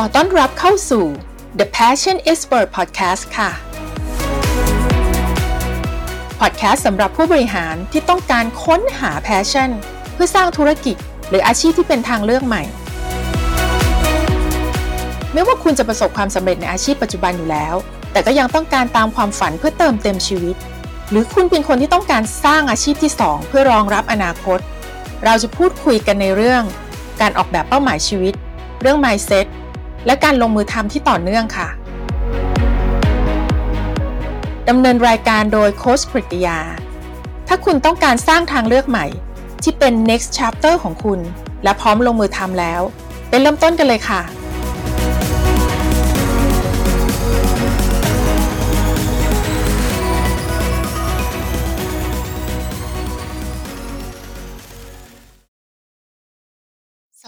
ขอต้อนรับเข้าสู่ The Passion Expert Podcast ค่ะ Podcast สำหรับผู้บริหารที่ต้องการค้นหา passion เพื่อสร้างธุรกิจ หรืออาชีพที่เป็นทางเลือกใหม่ ไม่ว่าคุณจะประสบความสำเร็จในอาชีพปัจจุบันอยู่แล้ว แต่ก็ยังต้องการตามความฝันเพื่อเติมเต็มชีวิต หรือคุณเป็นคนที่ต้องการสร้างอาชีพที่ 2 เพื่อรองรับอนาคต เราจะพูดคุยกันในเรื่อง การออกแบบเป้าหมายชีวิต เรื่อง mindset และการลงมือทำที่ต่อเนื่องค่ะดำเนินรายการโดยโค้ชกฤติยา ถ้าคุณต้องการสร้างทางเลือกใหม่ ที่เป็น next chapter ของคุณ และพร้อมลงมือทำแล้ว ไปเริ่มต้นกันเลยค่ะ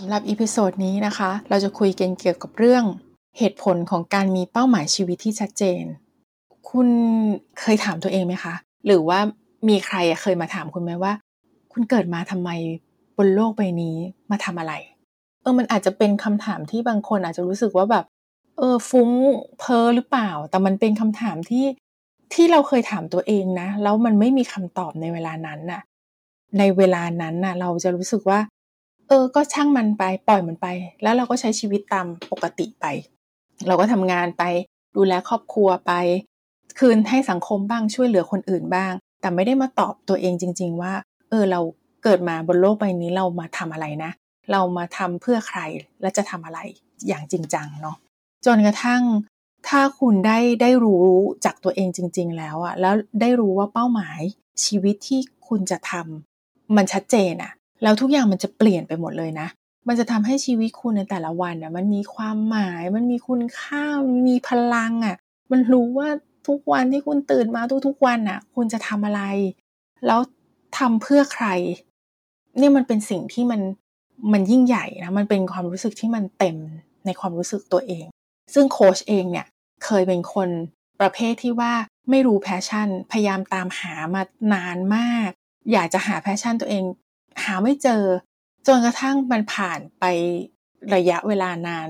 สำหรับ episode นี้นะคะ เราจะคุยกันเกี่ยวกับเรื่องเหตุผลของการมีเป้าหมายชีวิตที่ชัดเจน คุณเคยถามตัวเองไหมคะ หรือว่ามีใครเคยมาถามคุณไหมว่า คุณเกิดมาทำไมบนโลกใบนี้มาทำอะไร เออมันอาจจะเป็นคำถามที่บางคนอาจจะรู้สึกว่าแบบ เออฟุ้งเพ้อหรือเปล่า แต่มันเป็นคำถามที่ที่เราเคยถามตัวเองนะ แล้วมันไม่มีคำตอบในเวลานั้นน่ะ ในเวลานั้นน่ะ เราจะรู้สึกว่า เออ ก็ช่างมันไป ปล่อยมันไป แล้วเราก็ใช้ชีวิตตามปกติไป เราก็ทำงานไป ดูแลครอบครัวไป คืนให้สังคมบ้างช่วยเหลือคนอื่นบ้าง แต่ไม่ได้มาตอบตัวเองจริง ๆ ว่า เออ เราเกิดมาบนโลกใบนี้เรามาทำอะไรนะ เรามาทำเพื่อใครและจะทำอะไรอย่างจริงจังเนาะ จนกระทั่งถ้าคุณได้ได้รู้จากตัวเองจริง ๆ แล้วอะแล้วได้รู้ว่าเป้าหมายชีวิตที่คุณจะทำมันชัดเจนอะ แล้วทุกอย่างมันจะเปลี่ยนไปหมดเลยนะ มันจะทำให้ชีวิตคุณในแต่ละวันอะมันมีความหมาย มันมีคุณค่ามันมีพลังอะ มันรู้ว่าทุกวันที่คุณตื่นมาทุกๆวันอะ คุณจะทำอะไร แล้วทำเพื่อใคร เนี่ยมันเป็นสิ่งที่มันมันยิ่งใหญ่นะมันเป็นความรู้สึกที่มันเต็มในความรู้สึกตัวเอง ซึ่งโค้ชเองเนี่ยเคยเป็นคนประเภทที่ว่าไม่รู้ passion พยายามตามหามานานมาก อยากจะหา passion ตัวเอง หาไม่เจอ จนกระทั่งมันผ่านไประยะเวลานาน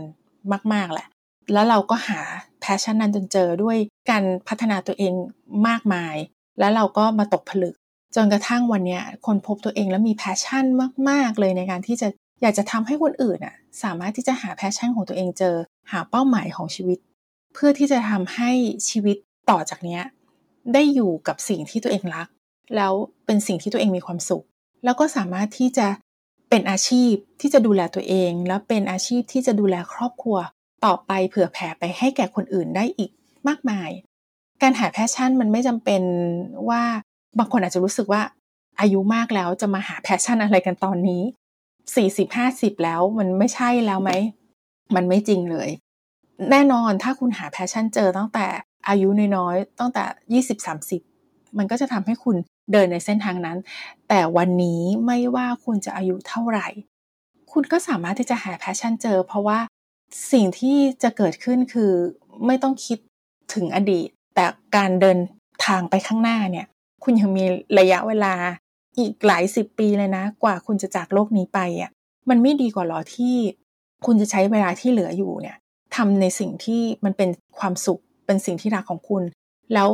มาก ๆแหละ แล้วเราก็หา passion นั้นจนเจอด้วยการพัฒนาตัวเองมากมาย แล้วเราก็มาตกผลึก จนกระทั่งวันนี้ค้นพบตัวเองแล้วมี passion มาก ๆ เลยในการที่จะอยากจะทำให้คนอื่นอะสามารถที่จะหา passion ของตัวเองเจอ หาเป้าหมายของชีวิต เพื่อที่จะทำให้ชีวิตต่อจากนี้ได้อยู่กับสิ่งที่ตัวเองรัก แล้วเป็นสิ่งที่ตัวเองมีความสุข แล้วก็สามารถที่จะเป็นอาชีพที่จะดูแลตัวเอง แล้วเป็นอาชีพที่จะดูแลครอบครัว ต่อไปเผื่อแผ่ไปให้แก่คนอื่นได้อีกมากมาย การหา passion มันไม่จำเป็นว่าบางคนอาจจะรู้สึกว่าอายุมากแล้วจะมาหา passion อะไรกันตอนนี้สี่สิบห้าสิบแล้วมันไม่ใช่แล้วไหม มันไม่จริงเลย แน่นอนถ้าคุณหา passion เจอตั้งแต่อายุน้อยๆตั้งแต่ยี่สิบสามสิบ มันก็จะทำให้คุณเดินในเส้นทางนั้น แต่วันนี้ไม่ว่าคุณจะอายุเท่าไหร่ คุณก็สามารถที่จะหา passion เจอ เพราะว่าสิ่งที่จะเกิดขึ้นคือไม่ต้องคิดถึงอดีต แต่การเดินทางไปข้างหน้าเนี่ย คุณยังมีระยะเวลาอีกหลายสิบปีเลยนะ กว่าคุณจะจากโลกนี้ไปอะมันไม่ดีกว่าหรอที่คุณจะใช้เวลาที่เหลืออยู่เนี่ยทำในสิ่งที่มันเป็นความสุขเป็นสิ่งที่รักของคุณ แล้ว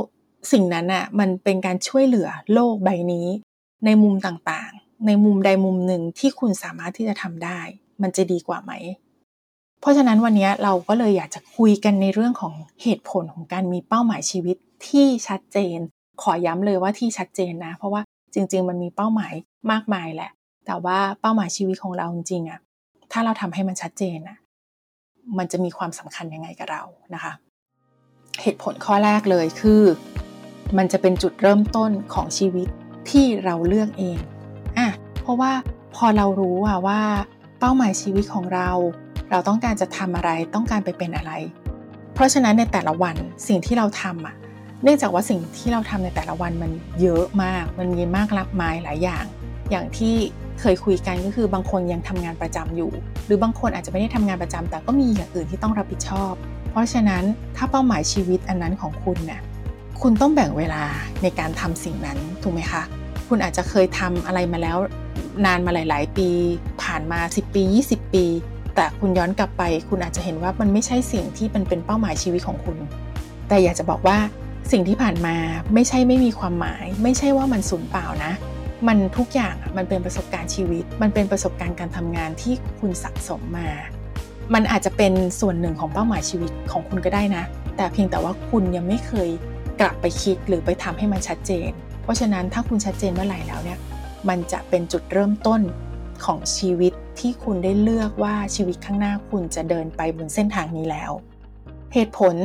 สิ่งนั้นอะมันเป็นการช่วยเหลือโลกใบนี้ ในมุมต่างๆ ในมุมใดมุมหนึ่งที่คุณสามารถที่จะทำได้ มันจะดีกว่าไหม เพราะฉะนั้นวันนี้เราก็เลยอยากจะคุยกันในเรื่องของเหตุผลของการมีเป้าหมายชีวิตที่ชัดเจน ขอย้ำเลยว่าที่ชัดเจนนะ เพราะว่าจริง ๆ มันมีเป้าหมายมากมายแหละ แต่ว่าเป้าหมายชีวิตของเราจริงๆอะถ้าเราทำให้มันชัดเจนอะมันจะมีความสำคัญยังไงกับเรานะคะ เหตุผลข้อแรกเลยคือ มันจะเป็นจุดเริ่มต้นของชีวิตที่เราเลือกเองอะเพราะว่าพอเรารู้ว่าว่า เป้าหมายชีวิตของเรา เราต้องการจะทำอะไรต้องการไปเป็นอะไร เพราะฉะนั้นในแต่ละวันสิ่งที่เราทำอะเนื่องจากว่าสิ่งที่เราทำในแต่ละวันมันเยอะมาก มันมีมากรับไม้หลายอย่าง อย่างที่เคยคุยกันก็คือบางคนยังทำงานประจำอยู่ หรือบางคนอาจจะไม่ได้ทำงานประจำแต่ก็มีอย่างอื่นที่ต้องรับผิดชอบ เพราะฉะนั้นถ้าเป้าหมายชีวิตอันนั้นของคุณเนี่ย คุณต้องแบ่งเวลาในการทำสิ่งนั้นถูกไหมคะ คุณอาจจะเคยทำอะไรมาแล้วนานมาหลาย ๆ ปี ผ่านมา 10 ปี 20 ปี แต่คุณย้อนกลับไป คุณอาจจะเห็นว่ามันไม่ใช่สิ่งที่เป็นเป็นเป้าหมายชีวิตของคุณ แต่อยากจะบอกว่าสิ่งที่ผ่านมาไม่ใช่ไม่มีความหมาย ไม่ใช่ว่ามันสูญเปล่านะ มันทุกอย่างมันเป็นประสบการณ์ชีวิต มันเป็นประสบการณ์การทำงานที่คุณสะสมมา มันอาจจะเป็นส่วนหนึ่งของเป้าหมายชีวิตของคุณก็ได้นะ แต่เพียงแต่ว่าคุณยังไม่เคย กลับไปคิดหรือไปทำให้มันชัดเจน เพราะฉะนั้นถ้าคุณชัดเจนเมื่อไหร่แล้วเนี่ยมันจะเป็นจุดเริ่มต้นของชีวิตที่คุณได้เลือกว่าชีวิตข้างหน้าคุณจะเดินไปบนเส้นทางนี้แล้ว เหตุผล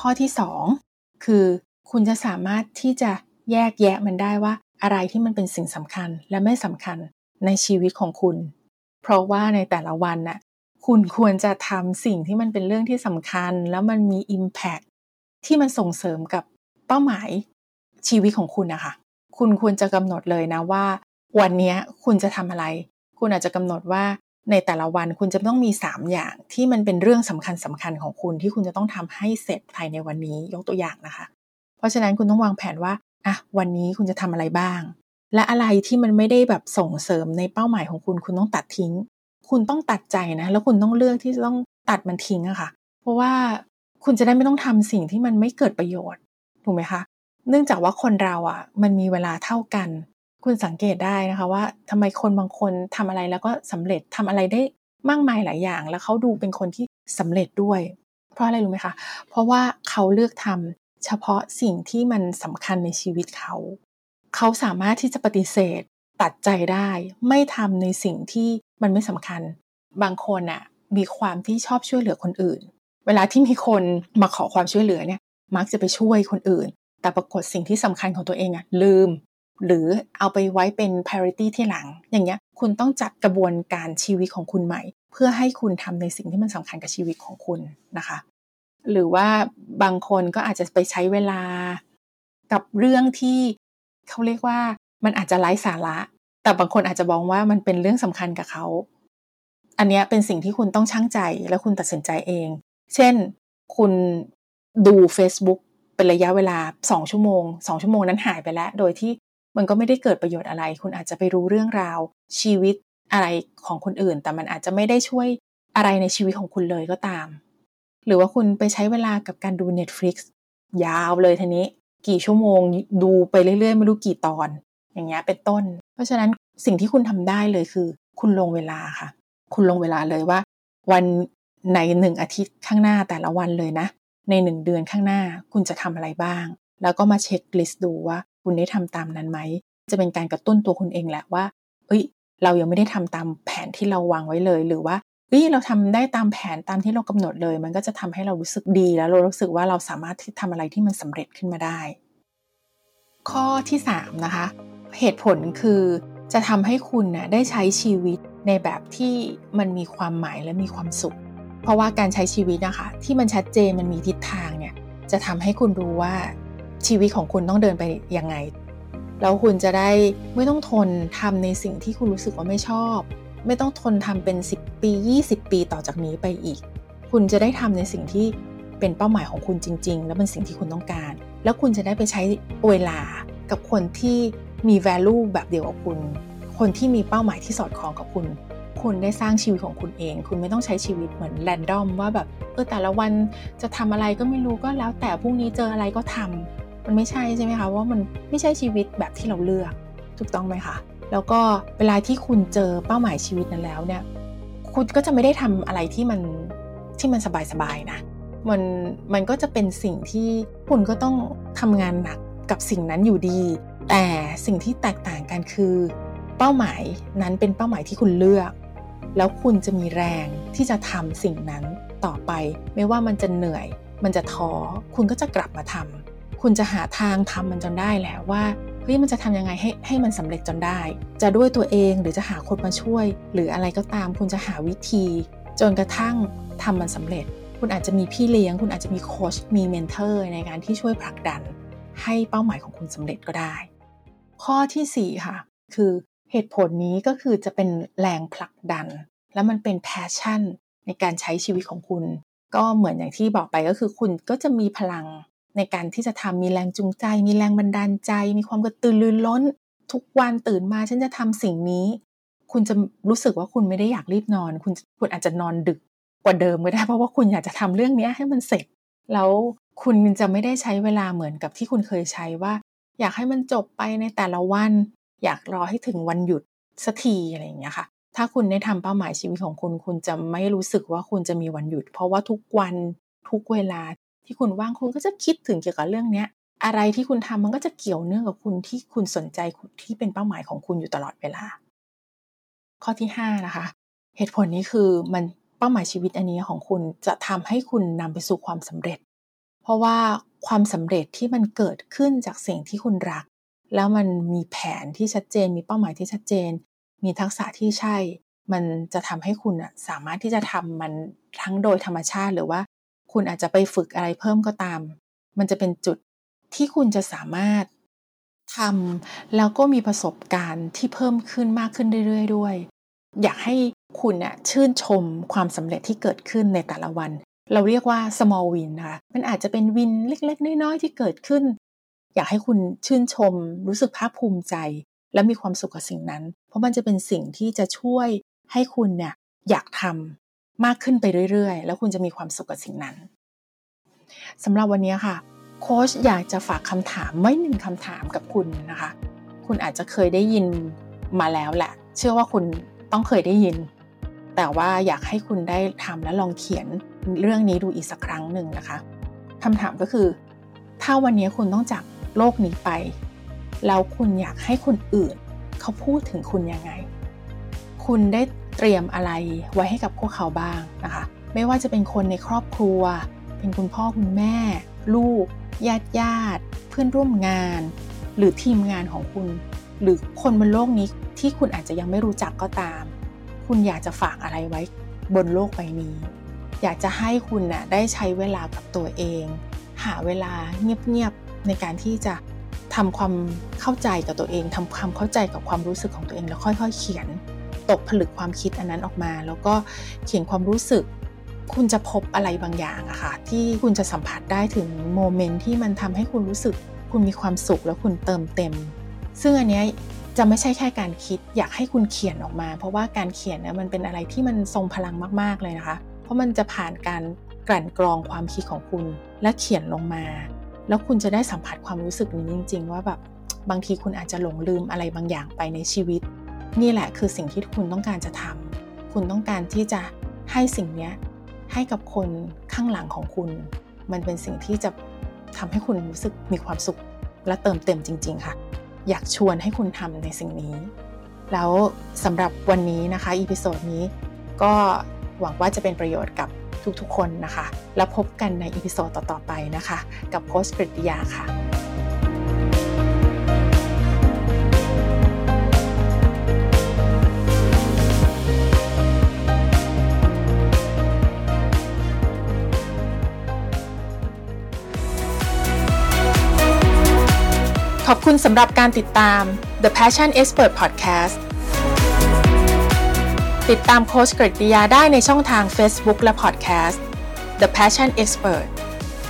ข้อที่ 2 คือคุณจะสามารถที่จะแยกแยะมันได้ว่าอะไรที่มันเป็นสิ่งสำคัญและไม่สำคัญในชีวิตของคุณ เพราะว่าในแต่ละวันน่ะคุณควรจะทำสิ่งที่มันเป็นเรื่องที่สำคัญ แล้วมันมี Impact ที่มันส่งเสริมกับ ป้าหมายชีวิตของคุณนะคะ คุณควรจะกำหนดเลยนะว่า วันนี้คุณจะทำอะไร คุณอาจจะกำหนดว่าในแต่ละวันคุณจะต้องมี 3 อย่างที่มันเป็นเรื่องสำคัญสำคัญของคุณที่คุณจะต้องทำให้เสร็จภายในวันนี้ยกตัวอย่างนะคะ เพราะฉะนั้นคุณต้องวางแผนว่าอะวันนี้คุณจะทำอะไรบ้าง และอะไรที่มันไม่ได้แบบส่งเสริมในเป้าหมายของคุณ คุณต้องตัดทิ้ง คุณต้องตัดใจนะ แล้วคุณต้องเลือกที่จะต้องตัดมันทิ้งอะค่ะ เพราะว่าคุณจะได้ไม่ต้องทำสิ่งที่มันไม่เกิดประโยชน์ ถูกไหมคะ เนื่องจากว่าคนเราอะ มันมีเวลาเท่ากัน คุณสังเกตได้นะคะว่าทำไมคนบางคนทำอะไรแล้วก็สำเร็จทำอะไรได้มากมายหลายอย่าง แล้วเขาดูเป็นคนที่สำเร็จด้วย เพราะอะไรรู้ไหมคะ เพราะว่าเขาเลือกทำเฉพาะสิ่งที่มันสำคัญในชีวิตเขา เขาสามารถที่จะปฏิเสธตัดใจได้ ไม่ทำในสิ่งที่มันไม่สำคัญ บางคนอะมีความที่ชอบช่วยเหลือคนอื่น เวลาที่มีคนมาขอความช่วยเหลือเนี่ย มักจะไปช่วยคนอื่น แต่ปรากฏสิ่งที่สำคัญของตัวเองอะลืม หรือเอาไปไว้เป็น priority ที่หลัง อย่างเงี้ยคุณต้องจัดกระบวนการชีวิตของคุณใหม่ เพื่อให้คุณทำในสิ่งที่มันสำคัญกับชีวิตของคุณนะคะ หรือว่าบางคนก็อาจจะไปใช้เวลากับเรื่องที่เขาเรียกว่ามันอาจจะไร้สาระ แต่บางคนอาจจะมองว่ามันเป็นเรื่องสำคัญกับเขา อันนี้เป็นสิ่งที่คุณต้องช่างใจและคุณตัดสินใจเอง เช่น คุณ ดู Facebook เป็นระยะเวลาสองชั่วโมงสองชั่วโมงนั้นหายไปแล้ว โดยที่มันก็ไม่ได้เกิดประโยชน์อะไร คุณอาจจะไปรู้เรื่องราว ชีวิตอะไรของคนอื่น แต่มันอาจจะไม่ได้ช่วยอะไรในชีวิตของคุณเลยก็ตาม หรือว่าคุณไปใช้เวลากับการดู Netflix ยาวเลยทีนี้ กี่ชั่วโมงดูไปเรื่อยๆไม่รู้กี่ตอน อย่างเงี้ยเป็นต้น เพราะฉะนั้นสิ่งที่คุณทำได้เลยคือ คุณลงเวลาค่ะ คุณลงเวลาเลยว่า วันในหนึ่งอาทิตย์ข้างหน้าแต่ละวันเลยนะ ในหนึ่งเดือนข้างหน้าคุณจะทำอะไรบ้าง แล้วก็มาเช็คลิสต์ดูว่าคุณได้ทำตามนั้นไหม จะเป็นการกระตุ้นตัวคุณเองแหละว่า เอ้ย เรายังไม่ได้ทำตามแผนที่เราวางไว้เลย หรือว่าเอ้ย เราทำได้ตามแผนตามที่เรากำหนดเลย มันก็จะทำให้เรารู้สึกดีแล้วเรารู้สึกว่าเราสามารถที่ทำอะไรที่มันสำเร็จขึ้นมาได้ ข้อที่3นะคะ เหตุผลคือจะทำให้คุณนะ่ะได้ใช้ชีวิตในแบบที่มันมีความหมายและมีความสุข เพราะว่าการใช้ชีวิตนะคะ ที่มันชัดเจนมันมีทิศทางเนี่ยจะทำให้คุณรู้ว่าชีวิตของคุณต้องเดินไปยังไง แล้วคุณจะได้ไม่ต้องทนทำในสิ่งที่คุณรู้สึกว่าไม่ชอบ ไม่ต้องทนทำเป็น 10 ปี 20 ปีต่อจากนี้ไปอีก คุณจะได้ทำในสิ่งที่เป็นเป้าหมายของคุณจริง ๆ และเป็นสิ่งที่คุณต้องการ แล้วคุณจะได้ไปใช้เวลากับคนที่มี value แบบเดียวกับคุณ คนที่มีเป้าหมายที่สอดคล้องกับคุณ คุณได้สร้างชีวิตของคุณเอง คุณไม่ต้องใช้ชีวิตเหมือนแรนดอมว่าแบบเออแต่ละวันจะทำอะไรก็ไม่รู้ก็แล้วแต่พรุ่งนี้เจออะไรก็ทำมันไม่ใช่ใช่ไหมคะว่ามันไม่ใช่ชีวิตแบบที่เราเลือกถูกต้องไหมคะแล้วก็เวลาที่คุณเจอเป้าหมายชีวิตนั้นแล้วเนี่ยคุณก็จะไม่ได้ทำอะไรที่มันที่มันสบายๆนะมันมันก็จะเป็นสิ่งที่คุณก็ต้องทำงานหนักกับสิ่งนั้นอยู่ดี แต่สิ่งที่แตกต่างกันคือ เป้าหมายนั้นเป็นเป้าหมายที่คุณเลือก แล้วคุณจะมีแรงที่จะทำสิ่งนั้นต่อไป ไม่ว่ามันจะเหนื่อย มันจะท้อคุณก็จะกลับมาทำคุณจะหาทางทำมันจนได้แล้วว่าเฮ้ยมันจะทำยังไงให้ให้มันสำเร็จจนได้ จะด้วยตัวเองหรือจะหาคนมาช่วย หรืออะไรก็ตาม คุณจะหาวิธี จนกระทั่งทำมันสำเร็จ คุณอาจจะมีพี่เลี้ยง คุณอาจจะมีโค้ชมีเมนเทอร์ในการที่ช่วยผลักดัน ให้เป้าหมายของคุณสำเร็จก็ได้ ข้อที่ 4 ค่ะ คือ เหตุผลนี้ก็คือจะเป็นแรงผลักดัน และมันเป็น passion ในการใช้ชีวิตของคุณ ก็เหมือนอย่างที่บอกไปก็คือคุณก็จะมีพลังในการที่จะทำมีแรงจูงใจ มีแรงบันดาลใจ มีความกระตือรือร้น ทุกวันตื่นมาฉันจะทำสิ่งนี้ คุณจะรู้สึกว่าคุณไม่ได้อยากรีบนอน คุณคุณอาจจะนอนดึกกว่าเดิมก็ได้เพราะว่าคุณอยากจะทำเรื่องนี้ให้มันเสร็จ แล้วคุณจะไม่ได้ใช้เวลาเหมือนกับที่คุณเคยใช้ว่า อยากให้มันจบไปในแต่ละวัน อยากรอให้ถึงวันหยุดสักทีอะไรอย่างเงี้ยค่ะ ถ้าคุณได้ทำเป้าหมายชีวิตของคุณ คุณจะไม่รู้สึกว่าคุณจะมีวันหยุด เพราะว่าทุกวันทุกเวลาที่คุณว่างคุณก็จะคิดถึงเกี่ยวกับเรื่องเนี้ยอะไรที่คุณทำมันก็จะเกี่ยวเนื่องกับคุณที่คุณสนใจที่เป็นเป้าหมายของคุณอยู่ตลอดเวลา ข้อที่5นะคะ เหตุผลนี้คือมันเป้าหมายชีวิตอันนี้ของคุณจะทำให้คุณนำไปสู่ความสำเร็จ เพราะว่าความสำเร็จที่มันเกิดขึ้นจากสิ่งที่คุณรัก แล้วมันมีแผนที่ชัดเจน มีเป้าหมายที่ชัดเจน มีทักษะที่ใช่ มันจะทำให้คุณอะสามารถที่จะทำมันทั้งโดยธรรมชาติหรือว่า คุณอาจจะไปฝึกอะไรเพิ่มก็ตาม มันจะเป็นจุดที่คุณจะสามารถทำแล้วก็มีประสบการณ์ที่เพิ่มขึ้นมากขึ้นเรื่อยๆด้วย อยากให้คุณน่ะชื่นชมความสำเร็จที่เกิดขึ้นในแต่ละวัน เราเรียกว่า small win นะคะมันอาจจะเป็นวินเล็กๆ น้อยๆ ที่เกิดขึ้น อยากให้คุณชื่นชม รู้สึกภาคภูมิใจ และมีความสุขกับสิ่งนั้น เพราะมันจะเป็นสิ่งที่จะช่วยให้คุณเนี่ยอยากทำมากขึ้นไปเรื่อยๆ แล้วคุณจะมีความสุขกับสิ่งนั้นสำหรับวันนี้ค่ะ โค้ชอยากจะฝากคำถามไม่หนึ่งคำถามกับคุณนะคะ คุณอาจจะเคยได้ยินมาแล้วแหละ เชื่อว่าคุณต้องเคยได้ยิน แต่ว่าอยากให้คุณได้ทำและลองเขียนเรื่องนี้ดูอีกสักครั้งหนึ่งนะคะคำถามก็คือ ถ้าวันนี้คุณต้องจาก โลกนี้ไป แล้วคุณอยากให้คนอื่น เขาพูดถึงคุณยังไง คุณได้เตรียมอะไรไว้ให้กับพวกเขาบ้างนะคะ ไม่ว่าจะเป็นคนในครอบครัว เป็นคุณพ่อคุณแม่ ลูก ญาติญาติ เพื่อนร่วมงาน หรือทีมงานของคุณ หรือคนบนโลกนี้ที่คุณอาจจะยังไม่รู้จักก็ตาม คุณอยากจะฝากอะไรไว้บนโลกใบนี้ อยากจะให้คุณนะ่ะได้ใช้เวลากับตัวเอง หาเวลาเงียบๆ ในการที่จะทำความเข้าใจกับตัวเองทำความเข้าใจกับความรู้สึกของตัวเอง แล้วค่อยๆ เขียนตกผลึกความคิดอันนั้นออกมา แล้วก็เขียนความรู้สึก คุณจะพบอะไรบางอย่างอะค่ะที่คุณจะสัมผัสได้ถึงโมเมนต์ที่มันทำให้คุณรู้สึก คุณมีความสุขแล้วคุณเติมเต็ม ซึ่งอันนี้จะไม่ใช่แค่การคิดอยากให้คุณเขียนออกมา เพราะว่าการเขียนนี่ยมันเป็นอะไรที่มันทรงพลังมาก ๆเลยนะคะ เพราะมันจะผ่านการกลั่นกรองความคิดของคุณและเขียนลงมา แล้วคุณจะได้สัมผัสความรู้สึกนี้จริง ๆ ว่าแบบบางทีคุณอาจจะหลงลืมอะไรบางอย่างไปในชีวิต นี่แหละคือสิ่งที่คุณต้องการจะทำคุณต้องการที่จะให้สิ่งนี้ให้กับคนข้างหลังของคุณ มันเป็นสิ่งที่จะทำให้คุณรู้สึกมีความสุข และเติมเต็มจริง ๆ ค่ะ อยากชวนให้คุณทำในสิ่งนี้ แล้วสำหรับวันนี้นะคะ episode นี้ก็หวังว่าจะเป็นประโยชน์กับ ทุกๆ คนนะคะ แล้วพบกันใน episode ต่อๆไปนะคะ กับโค้ชกฤติยาค่ะขอบคุณสำหรับการติดตาม The Passion Expert Podcast ติดตามโค้ชกฤติยาได้ในช่องทาง Facebook และ Podcast The Passion Expert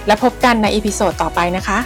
และพบกันในอีพิโซดต่อไปนะคะ